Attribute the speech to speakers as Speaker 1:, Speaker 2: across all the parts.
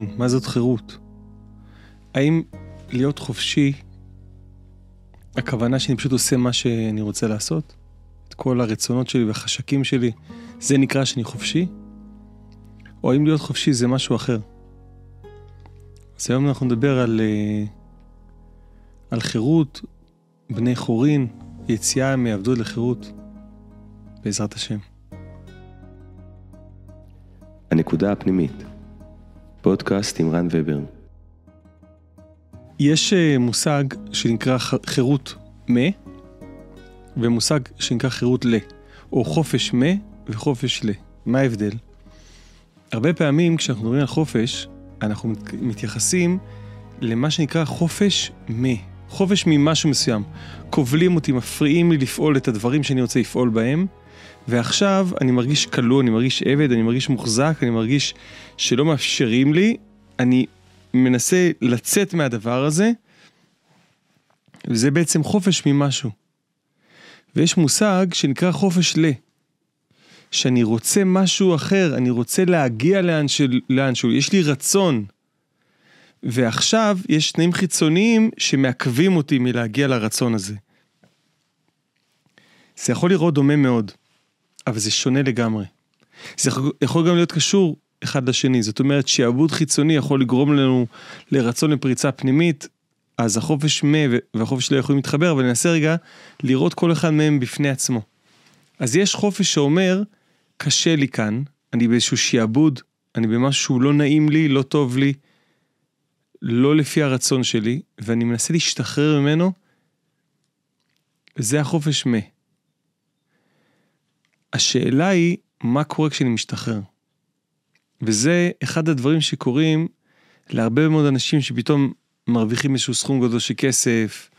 Speaker 1: מה זאת חירות? האם להיות חופשי, הכוונה שאני פשוט עושה מה שאני רוצה לעשות? את כל הרצונות שלי והחשקים שלי, זה נקרא שאני חופשי? או האם להיות חופשי זה משהו אחר? אז היום אנחנו נדבר על, אה, על חירות, בני חורין, יציאה מעבדות לחירות, בעזרת השם.
Speaker 2: הנקודה הפנימית, פודקאסט עם רן ובר.
Speaker 1: יש אה, מושג שנקרא חירות מה, ומושג שנקרא חירות ל, או חופש מה וחופש ל. מה ההבדל? הרבה פעמים כשאנחנו מדברים על חופש, אנחנו מתייחסים למה שנקרא חופש מה. חופש ממשהו מסוים. כובלים אותי, מפריעים לי לפעול את הדברים שאני רוצה לפעול בהם, ועכשיו אני מרגיש כלוא, אני מרגיש עבד, אני מרגיש מוחזק, אני מרגיש שלא מאפשרים לי, אני מנסה לצאת מהדבר הזה, וזה בעצם חופש ממשהו. ויש מושג שנקרא חופש ל. שאני רוצה משהו אחר, אני רוצה להגיע לאן של, לאנשהו, יש לי רצון. ועכשיו יש תנאים חיצוניים שמעכבים אותי מלהגיע לרצון הזה. זה יכול לראות דומה מאוד, אבל זה שונה לגמרי. זה יכול גם להיות קשור אחד לשני, זאת אומרת שעבוד חיצוני יכול לגרום לנו לרצון לפריצה פנימית, אז החופש מה והחופש לא יכולים להתחבר, אבל ננסה רגע לראות כל אחד מהם בפני עצמו. אז יש חופש שאומר, קשה לי כאן, אני באיזשהו שעבוד, אני במשהו שהוא לא נעים לי, לא טוב לי, לא לפי הרצון שלי, ואני מנסה להשתחרר ממנו, וזה החופש מה. השאלה היא, מה קורה כשאני משתחרר? וזה אחד הדברים שקורים להרבה מאוד אנשים שפתאום מרוויחים איזשהו סכום גדול של כסף,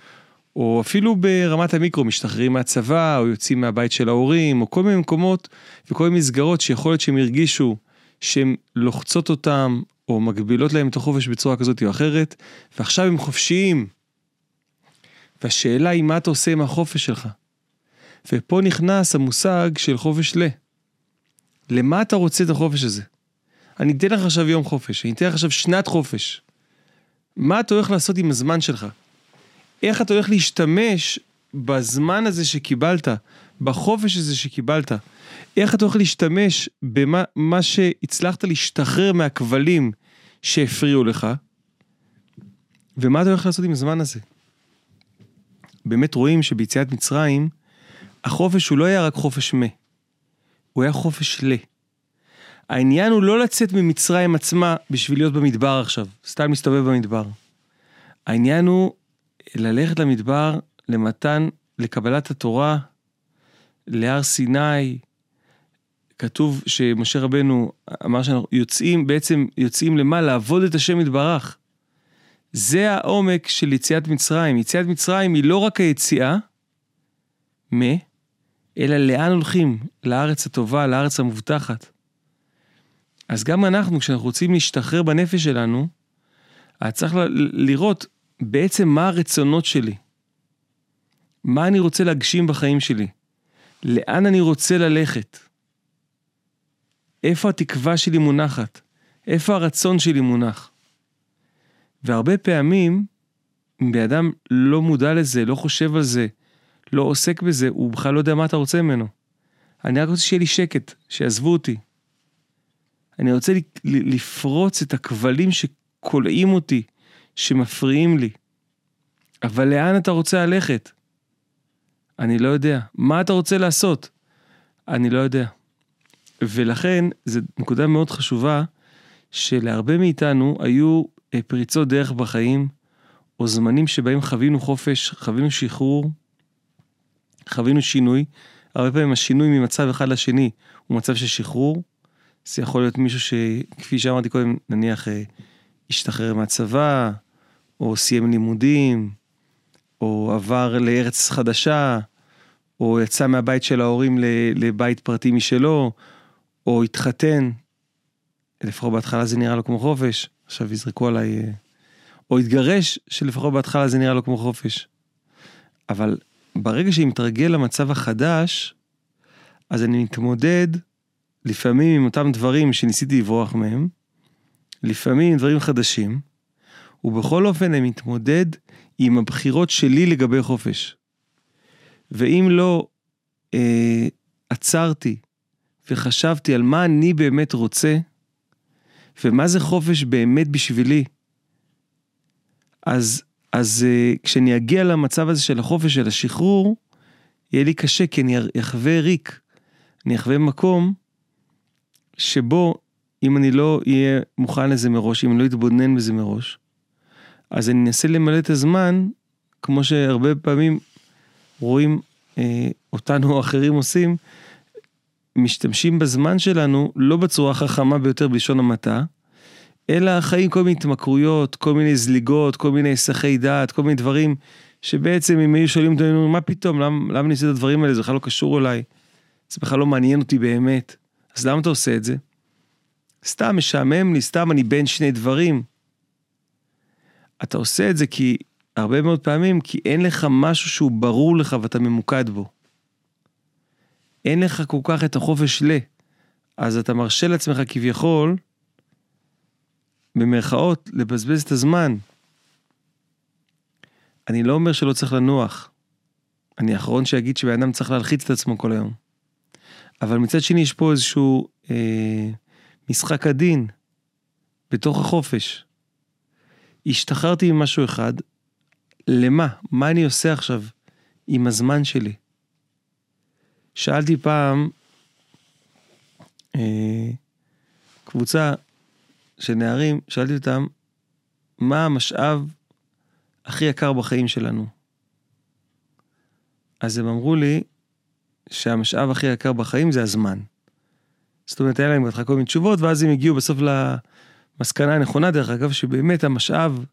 Speaker 1: או אפילו ברמת המיקרו משתחררים מהצבא, או יוצאים מהבית של ההורים, או כל מיני מקומות וכל מיני מסגרות שיכול להיות שהם הרגישו שהן לוחצות אותם, או מגבילות להם את החופש בצורה כזאת או אחרת, ועכשיו הם חופשיים. והשאלה היא מה אתה עושה עם החופש שלך. ופה נכנס המושג של חופש ל. למה אתה רוצה את החופש הזה? אני אתן לך עכשיו יום חופש, אני אתן לך עכשיו שנת חופש. מה אתה הולך לעשות עם הזמן שלך? איך אתה הולך להשתמש בזמן הזה שקיבלת, בחופש הזה שקיבלת? איך אתה הולך להשתמש במה שהצלחת להשתחרר מהכבלים שהפריעו לך? ומה אתה הולך לעשות עם הזמן הזה? באמת רואים שביציאת מצרים, החופש הוא לא היה רק חופש מה, הוא היה חופש ל. העניין הוא לא לצאת ממצרים עצמה בשביל להיות במדבר עכשיו, סתם להסתובב במדבר. העניין הוא ללכת למדבר למתן, לקבלת התורה, להר סיני. כתוב שמשה רבנו אמר שאנחנו יוצאים, בעצם יוצאים למה? לעבוד את השם יתברך. זה העומק של יציאת מצרים. יציאת מצרים היא לא רק היציאה, מה? אלא לאן הולכים? לארץ הטובה, לארץ המובטחת. אז גם אנחנו, כשאנחנו רוצים להשתחרר בנפש שלנו, אז צריך לראות בעצם מה הרצונות שלי. מה אני רוצה להגשים בחיים שלי? לאן אני רוצה ללכת? איפה התקווה שלי מונחת? איפה הרצון שלי מונח? והרבה פעמים, אם בן אדם לא מודע לזה, לא חושב על זה, לא עוסק בזה, הוא בכלל לא יודע מה אתה רוצה ממנו. אני רק רוצה שיהיה לי שקט, שיעזבו אותי. אני רוצה לפרוץ את הכבלים שכולאים אותי, שמפריעים לי. אבל לאן אתה רוצה ללכת? אני לא יודע. מה אתה רוצה לעשות? אני לא יודע. ולכן, זו נקודה מאוד חשובה, שלהרבה מאיתנו היו אה, פריצות דרך בחיים, או זמנים שבהם חווינו חופש, חווינו שחרור, חווינו שינוי. הרבה פעמים השינוי ממצב אחד לשני הוא מצב של שחרור. זה יכול להיות מישהו שכפי שאמרתי קודם, נניח אה, השתחרר מהצבא, או סיים לימודים, או עבר לארץ חדשה, או יצא מהבית של ההורים לבית פרטי משלו, או התחתן, לפחות בהתחלה זה נראה לו כמו חופש, עכשיו יזרקו עליי, אה, או התגרש, שלפחות בהתחלה זה נראה לו כמו חופש. אבל ברגע שאני מתרגל למצב החדש, אז אני מתמודד לפעמים עם אותם דברים שניסיתי לברוח מהם, לפעמים דברים חדשים, ובכל אופן אני מתמודד עם הבחירות שלי לגבי חופש. ואם לא אה, עצרתי וחשבתי על מה אני באמת רוצה, ומה זה חופש באמת בשבילי, אז, אז אה, כשאני אגיע למצב הזה של החופש, של השחרור, יהיה לי קשה, כי אני אחווה ריק. אני אחווה מקום שבו אם אני לא אהיה מוכן לזה מראש, אם אני לא אתבונן בזה מראש, אז אני אנסה למלא את הזמן, כמו שהרבה פעמים רואים אה, אותנו או אחרים עושים, משתמשים בזמן שלנו לא בצורה החכמה ביותר בלשון המעטה, אלא חיים כל מיני התמכרויות, כל מיני זליגות, כל מיני היסחי דעת, כל מיני דברים שבעצם אם היו שואלים אותנו, מה פתאום, למה, למה אני עושה את הדברים האלה, זה בכלל לא קשור אליי, זה בכלל לא מעניין אותי באמת, אז למה אתה עושה את זה? סתם משעמם לי, סתם אני בין שני דברים. אתה עושה את זה כי, הרבה מאוד פעמים, כי אין לך משהו שהוא ברור לך ואתה ממוקד בו. אין לך כל כך את החופש ל... אז אתה מרשה לעצמך כביכול, במרכאות, לבזבז את הזמן. אני לא אומר שלא צריך לנוח. אני האחרון שיגיד שבן אדם צריך להלחיץ את עצמו כל היום. אבל מצד שני יש פה איזשהו אה, משחק הדין בתוך החופש. השתחררתי ממשהו אחד, למה? מה אני עושה עכשיו עם הזמן שלי? שאלתי פעם אה, קבוצה של נערים, שאלתי אותם, מה המשאב הכי יקר בחיים שלנו? אז הם אמרו לי שהמשאב הכי יקר בחיים זה הזמן. זאת אומרת, היה להם בהתחלה כל מיני תשובות, ואז הם הגיעו בסוף למסקנה הנכונה, דרך אגב, שבאמת המשאב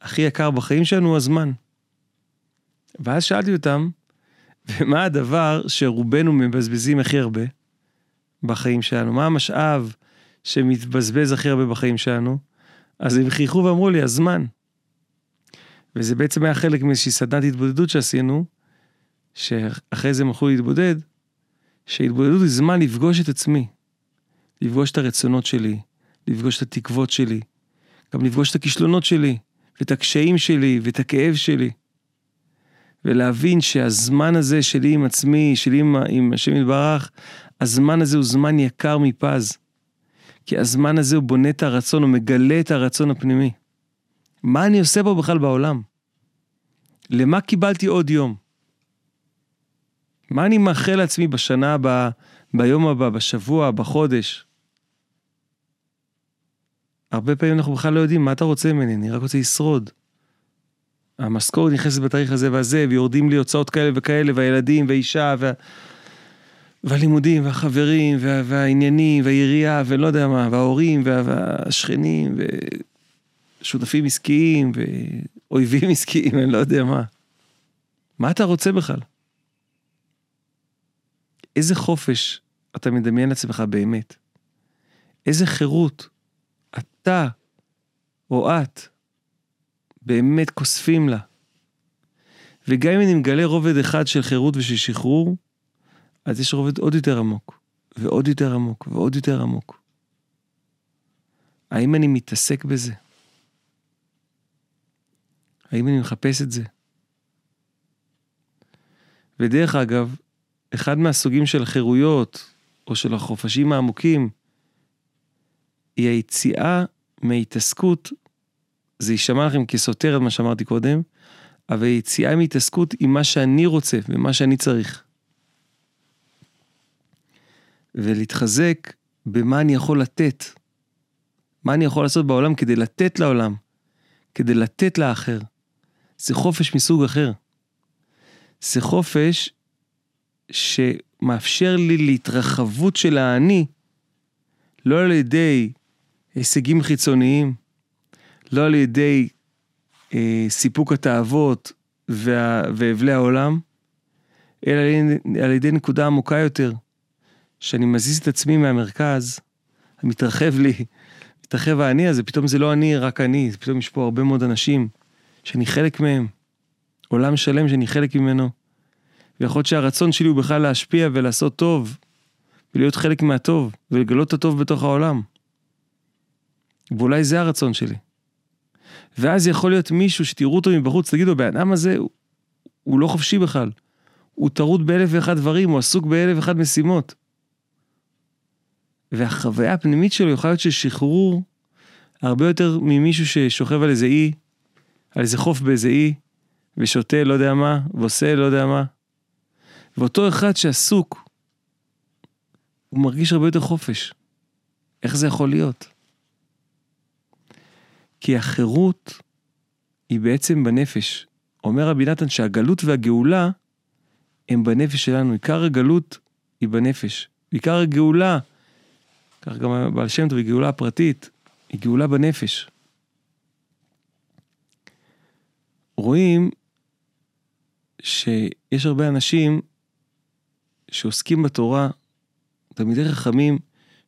Speaker 1: הכי יקר בחיים שלנו הוא הזמן. ואז שאלתי אותם, ומה הדבר שרובנו מבזבזים הכי הרבה בחיים שלנו? מה המשאב שמתבזבז הכי הרבה בחיים שלנו? אז הם חייכו ואמרו לי, הזמן. וזה בעצם היה חלק מאיזושהי סדנת התבודדות שעשינו, שאחרי זה הם הלכו להתבודד, שהתבודדות היא זמן לפגוש את עצמי, לפגוש את הרצונות שלי, לפגוש את התקוות שלי, גם לפגוש את הכישלונות שלי, ואת הקשיים שלי, ואת הכאב שלי. ולהבין שהזמן הזה שלי עם עצמי, שלי עם, עם השם יתברך, הזמן הזה הוא זמן יקר מפז. כי הזמן הזה הוא בונה את הרצון, הוא מגלה את הרצון הפנימי. מה אני עושה פה בכלל בעולם? למה קיבלתי עוד יום? מה אני מאחל לעצמי בשנה הבאה, ביום הבא, בשבוע, בחודש? הרבה פעמים אנחנו בכלל לא יודעים מה אתה רוצה ממני, אני רק רוצה לשרוד. המשכורת נכנסת בתאריך הזה והזה, ויורדים לי הוצאות כאלה וכאלה, והילדים, והאישה, וה... והלימודים, והחברים, וה... והעניינים, והעירייה, ולא יודע מה, וההורים, וה... והשכנים, ושותפים עסקיים, ואויבים עסקיים, אני לא יודע מה. מה אתה רוצה בכלל? איזה חופש אתה מדמיין לעצמך באמת? איזה חירות אתה או את באמת כוספים לה. וגם אם אני מגלה רובד אחד של חירות ושל שחרור, אז יש רובד עוד יותר עמוק, ועוד יותר עמוק, ועוד יותר עמוק. האם אני מתעסק בזה? האם אני מחפש את זה? ודרך אגב, אחד מהסוגים של החירויות, או של החופשים העמוקים, היא היציאה מהתעסקות זה יישמע לכם כסותר את מה שאמרתי קודם, אבל יציאה מהתעסקות עם מה שאני רוצה ומה שאני צריך. ולהתחזק במה אני יכול לתת. מה אני יכול לעשות בעולם כדי לתת לעולם, כדי לתת לאחר. זה חופש מסוג אחר. זה חופש שמאפשר לי להתרחבות של האני, לא על ידי הישגים חיצוניים, לא על ידי אה, סיפוק התאוות וה, והבלי העולם, אלא על ידי נקודה עמוקה יותר, שאני מזיז את עצמי מהמרכז, מתרחב לי, מתרחב האני הזה, פתאום זה לא אני, רק אני, פתאום יש פה הרבה מאוד אנשים שאני חלק מהם, עולם שלם שאני חלק ממנו. ויכול להיות שהרצון שלי הוא בכלל להשפיע ולעשות טוב, ולהיות חלק מהטוב, ולגלות את הטוב בתוך העולם. ואולי זה הרצון שלי. ואז יכול להיות מישהו שתראו אותו מבחוץ, תגידו, הבן אדם הזה, הוא, הוא לא חופשי בכלל. הוא טרוד באלף ואחד דברים, הוא עסוק באלף ואחד משימות. והחוויה הפנימית שלו יכולה להיות של שחרור הרבה יותר ממישהו ששוכב על איזה אי, על איזה חוף באיזה אי, ושותה לא יודע מה, ועושה לא יודע מה. ואותו אחד שעסוק, הוא מרגיש הרבה יותר חופש. איך זה יכול להיות? כי החירות היא בעצם בנפש. אומר רבי נתן שהגלות והגאולה הם בנפש שלנו. עיקר הגלות היא בנפש. עיקר הגאולה, כך גם בעל שם טוב, היא גאולה פרטית, היא גאולה בנפש. רואים שיש הרבה אנשים שעוסקים בתורה, תלמידי חכמים,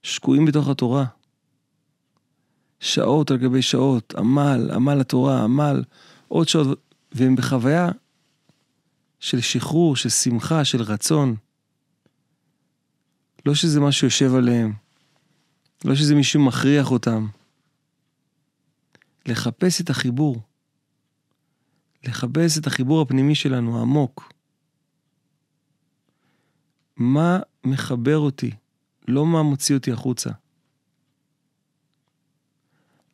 Speaker 1: שקועים בתוך התורה. שעות על גבי שעות, עמל, עמל לתורה, עמל, עוד שעות, והם בחוויה של שחרור, של שמחה, של רצון. לא שזה משהו יושב עליהם, לא שזה מישהו מכריח אותם. לחפש את החיבור. לחפש את החיבור הפנימי שלנו, העמוק. מה מחבר אותי, לא מה מוציא אותי החוצה.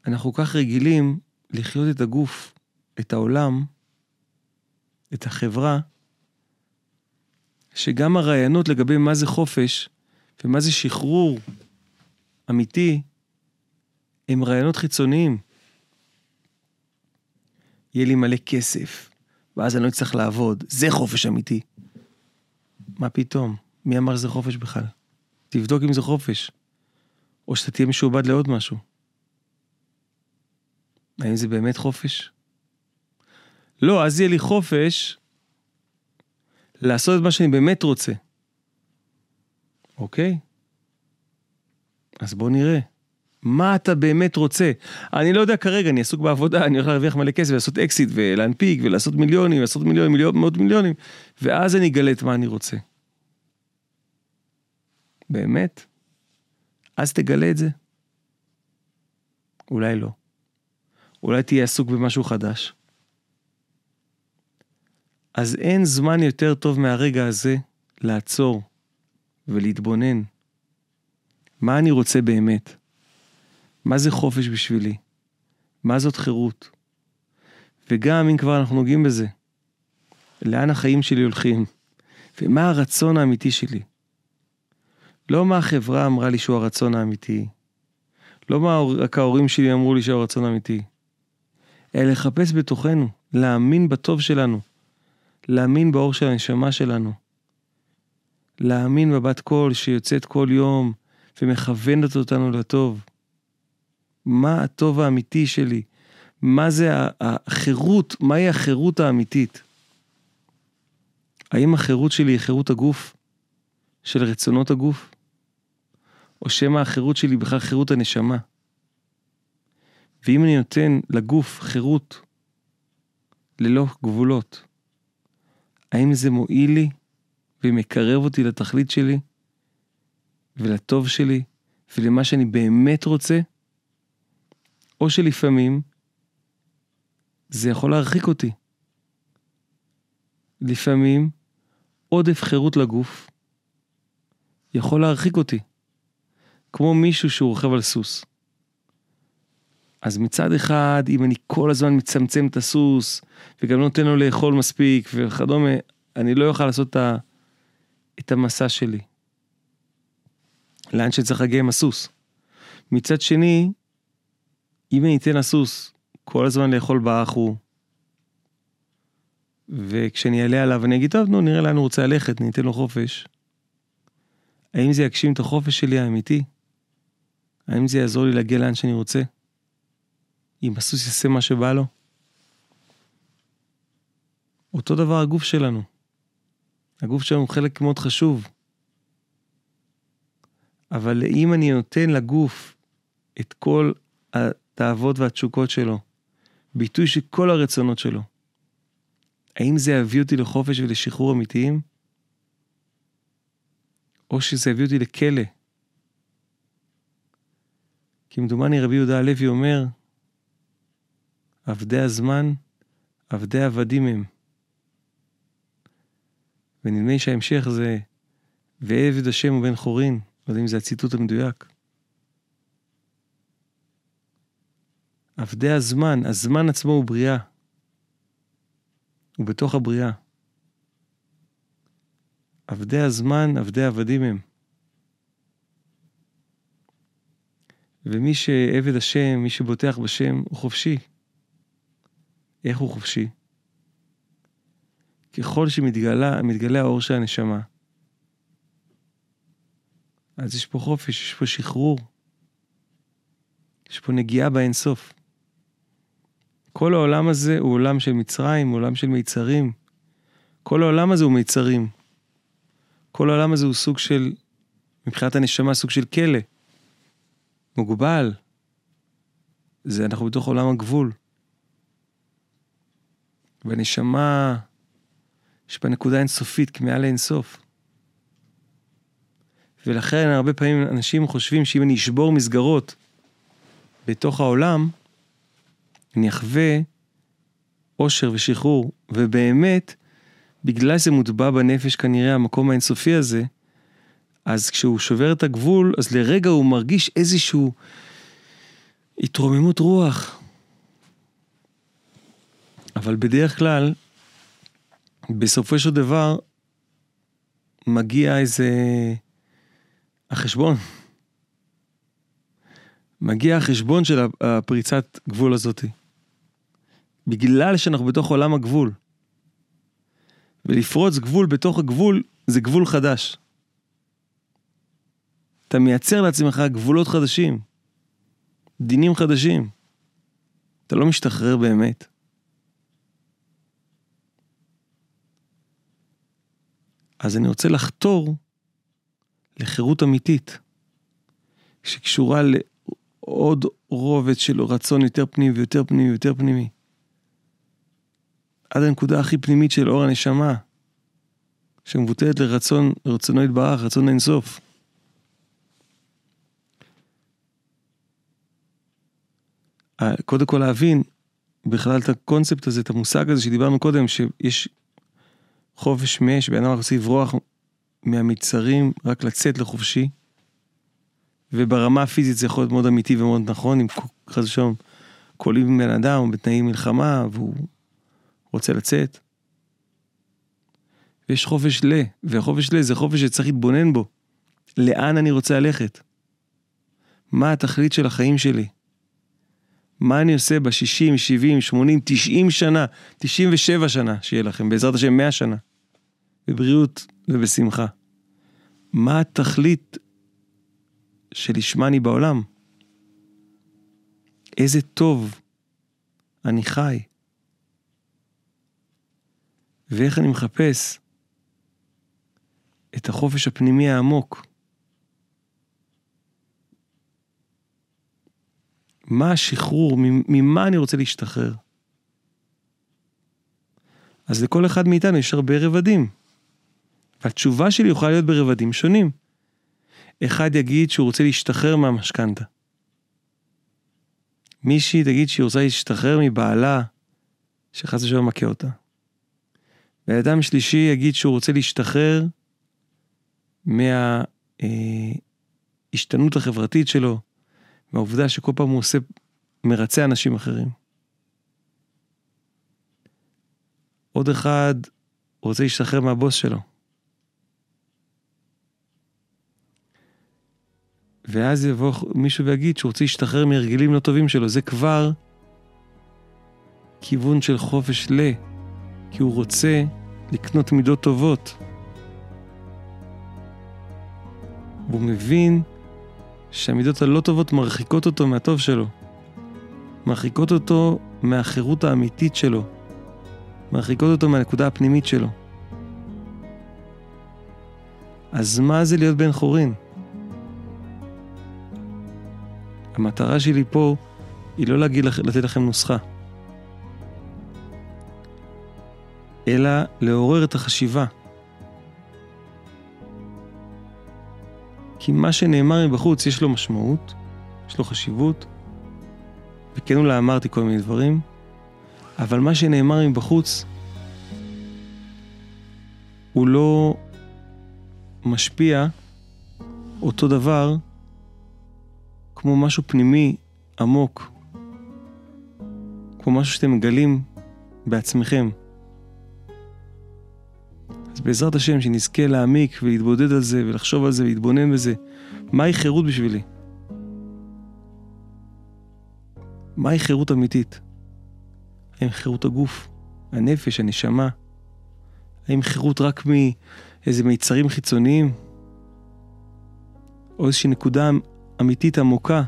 Speaker 1: אנחנו כך רגילים לחיות את הגוף, את העולם, את החברה, שגם הרעיונות לגבי מה זה חופש ומה זה שחרור אמיתי, הם רעיונות חיצוניים. יהיה לי מלא כסף, ואז אני לא אצטרך לעבוד, זה חופש אמיתי. מה פתאום? מי אמר שזה חופש בכלל? תבדוק אם זה חופש. או שאתה תהיה משועבד לעוד משהו. האם זה באמת חופש? לא, אז יהיה לי חופש לעשות את מה שאני באמת רוצה. אוקיי? אז בוא נראה. מה אתה באמת רוצה? אני לא יודע כרגע, אני עסוק בעבודה, אני הולך להרוויח מלא כסף ולעשות אקזיט ולהנפיק ולעשות מיליונים, לעשות מיליונים, מיליון, מאות מיליונים, ואז אני אגלה את מה אני רוצה. באמת? אז תגלה את זה? אולי לא. אולי תהיה עסוק במשהו חדש. אז אין זמן יותר טוב מהרגע הזה לעצור ולהתבונן. מה אני רוצה באמת? מה זה חופש בשבילי? מה זאת חירות? וגם אם כבר אנחנו נוגעים בזה, לאן החיים שלי הולכים? ומה הרצון האמיתי שלי? לא מה החברה אמרה לי שהוא הרצון האמיתי, לא מה רק ההורים שלי אמרו לי שהוא הרצון האמיתי, אלא לחפש בתוכנו, להאמין בטוב שלנו, להאמין באור של הנשמה שלנו, להאמין בבת קול שיוצאת כל יום ומכוונת אותנו לטוב. מה הטוב האמיתי שלי? מה זה החירות? מהי החירות האמיתית? האם החירות שלי היא חירות הגוף? של רצונות הגוף? או שמא החירות שלי בכלל חירות הנשמה? ואם אני נותן לגוף חירות ללא גבולות, האם זה מועיל לי ומקרב אותי לתכלית שלי ולטוב שלי ולמה שאני באמת רוצה? או שלפעמים זה יכול להרחיק אותי. לפעמים עודף חירות לגוף יכול להרחיק אותי. כמו מישהו שהוא רוכב על סוס. אז מצד אחד, אם אני כל הזמן מצמצם את הסוס, וגם לא נותן לו לאכול מספיק וכדומה, אני לא אוכל לעשות את המסע שלי. לאן שצריך להגיע עם הסוס. מצד שני, אם אני אתן לסוס כל הזמן לאכול באחו, וכשאני אעלה עליו אני אגיד, טוב, נו, נראה לאן הוא רוצה ללכת, אני אתן לו חופש. האם זה יגשים את החופש שלי האמיתי? האם זה יעזור לי להגיע לאן שאני רוצה? אם הסוס יעשה מה שבא לו? אותו דבר הגוף שלנו. הגוף שלנו הוא חלק מאוד חשוב. אבל אם אני נותן לגוף את כל התאוות והתשוקות שלו, ביטוי של כל הרצונות שלו, האם זה יביא אותי לחופש ולשחרור אמיתיים? או שזה יביא אותי לכלא? כמדומני רבי יהודה הלוי אומר, עבדי הזמן, עבדי עבדים הם. ונדמה לי שההמשך זה, ועבד השם ובן חורין, לא יודע אם זה הציטוט המדויק. עבדי הזמן, הזמן עצמו הוא בריאה. הוא בתוך הבריאה. עבדי הזמן, עבדי עבדים הם. ומי שעבד השם, מי שבוטח בשם, הוא חופשי. איך הוא חופשי? ככל שמתגלה האור של הנשמה, אז יש פה חופש, יש פה שחרור. יש פה נגיעה באינסוף. כל העולם הזה הוא עולם של מצרים, הוא עולם של מיצרים. כל העולם הזה הוא מיצרים. כל העולם הזה הוא סוג של, מבחינת הנשמה, סוג של כלא. מוגבל. זה, אנחנו בתוך עולם הגבול. והנשמה, יש בה נקודה אינסופית, מעל לאינסוף. ולכן הרבה פעמים אנשים חושבים שאם אני אשבור מסגרות בתוך העולם, אני אחווה אושר ושחרור, ובאמת, בגלל שזה מוטבע בנפש כנראה המקום האינסופי הזה, אז כשהוא שובר את הגבול, אז לרגע הוא מרגיש איזשהו התרוממות רוח. אבל בדרך כלל, בסופו של דבר, מגיע איזה... החשבון. מגיע החשבון של הפריצת גבול הזאתי. בגלל שאנחנו בתוך עולם הגבול. ולפרוץ גבול בתוך הגבול זה גבול חדש. אתה מייצר לעצמך גבולות חדשים, דינים חדשים. אתה לא משתחרר באמת. אז אני רוצה לחתור לחירות אמיתית, שקשורה לעוד רובד של רצון יותר פנימי ויותר פנימי ויותר פנימי. עד הנקודה הכי פנימית של אור הנשמה, שמבוטלת לרצון, לרצונו יתברך, רצון אינסוף. קודם כל להבין בכלל את הקונספט הזה, את המושג הזה שדיברנו קודם, שיש חופש מאש, בן אדם רוצה לברוח מהמצרים, רק לצאת לחופשי. וברמה הפיזית זה יכול להיות מאוד אמיתי ומאוד נכון, אם חס ושלום קולים בן אדם בתנאי מלחמה והוא רוצה לצאת. ויש חופש ל, והחופש ל זה חופש שצריך להתבונן בו. לאן אני רוצה ללכת? מה התכלית של החיים שלי? מה אני עושה ב-60, 70, 80, 90 שנה, 97 שנה, שיהיה לכם, בעזרת השם 100 שנה, בבריאות ובשמחה. מה התכלית שלשמה אני בעולם? איזה טוב אני חי. ואיך אני מחפש את החופש הפנימי העמוק. מה השחרור, ממה אני רוצה להשתחרר. אז לכל אחד מאיתנו יש הרבה רבדים. והתשובה שלי יכולה להיות ברבדים שונים. אחד יגיד שהוא רוצה להשתחרר מהמשכנתה. מישהי תגיד שהיא רוצה להשתחרר מבעלה שחס ושלום מכה אותה. ואדם שלישי יגיד שהוא רוצה להשתחרר מההשתנות החברתית שלו, מהעובדה שכל פעם הוא עושה, מרצה אנשים אחרים. עוד אחד רוצה להשתחרר מהבוס שלו. ואז יבוא מישהו ויגיד שהוא רוצה להשתחרר מהרגלים לא טובים שלו, זה כבר כיוון של חופש ל, כי הוא רוצה לקנות מידות טובות. והוא מבין שהמידות הלא טובות מרחיקות אותו מהטוב שלו. מרחיקות אותו מהחירות האמיתית שלו. מרחיקות אותו מהנקודה הפנימית שלו. אז מה זה להיות בן חורין? המטרה שלי פה היא לא להגיד, לתת לכם נוסחה, אלא לעורר את החשיבה. כי מה שנאמר מבחוץ יש לו משמעות, יש לו חשיבות, וכן אולי אמרתי כל מיני דברים, אבל מה שנאמר מבחוץ, הוא לא משפיע אותו דבר כמו משהו פנימי עמוק, כמו משהו שאתם מגלים בעצמכם. אז בעזרת השם שנזכה להעמיק ולהתבודד על זה ולחשוב על זה ולהתבונן בזה. מהי חירות בשבילי? מהי חירות אמיתית? האם חירות הגוף, הנפש, הנשמה? האם חירות רק מאיזה מיצרים חיצוניים? או איזושהי נקודה אמיתית עמוקה,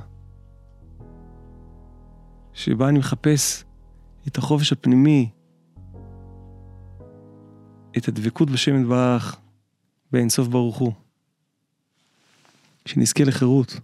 Speaker 1: שבה אני מחפש את החופש הפנימי, את הדבקות בשם יתברך, באינסוף ברוך הוא. שנזכה לחירות.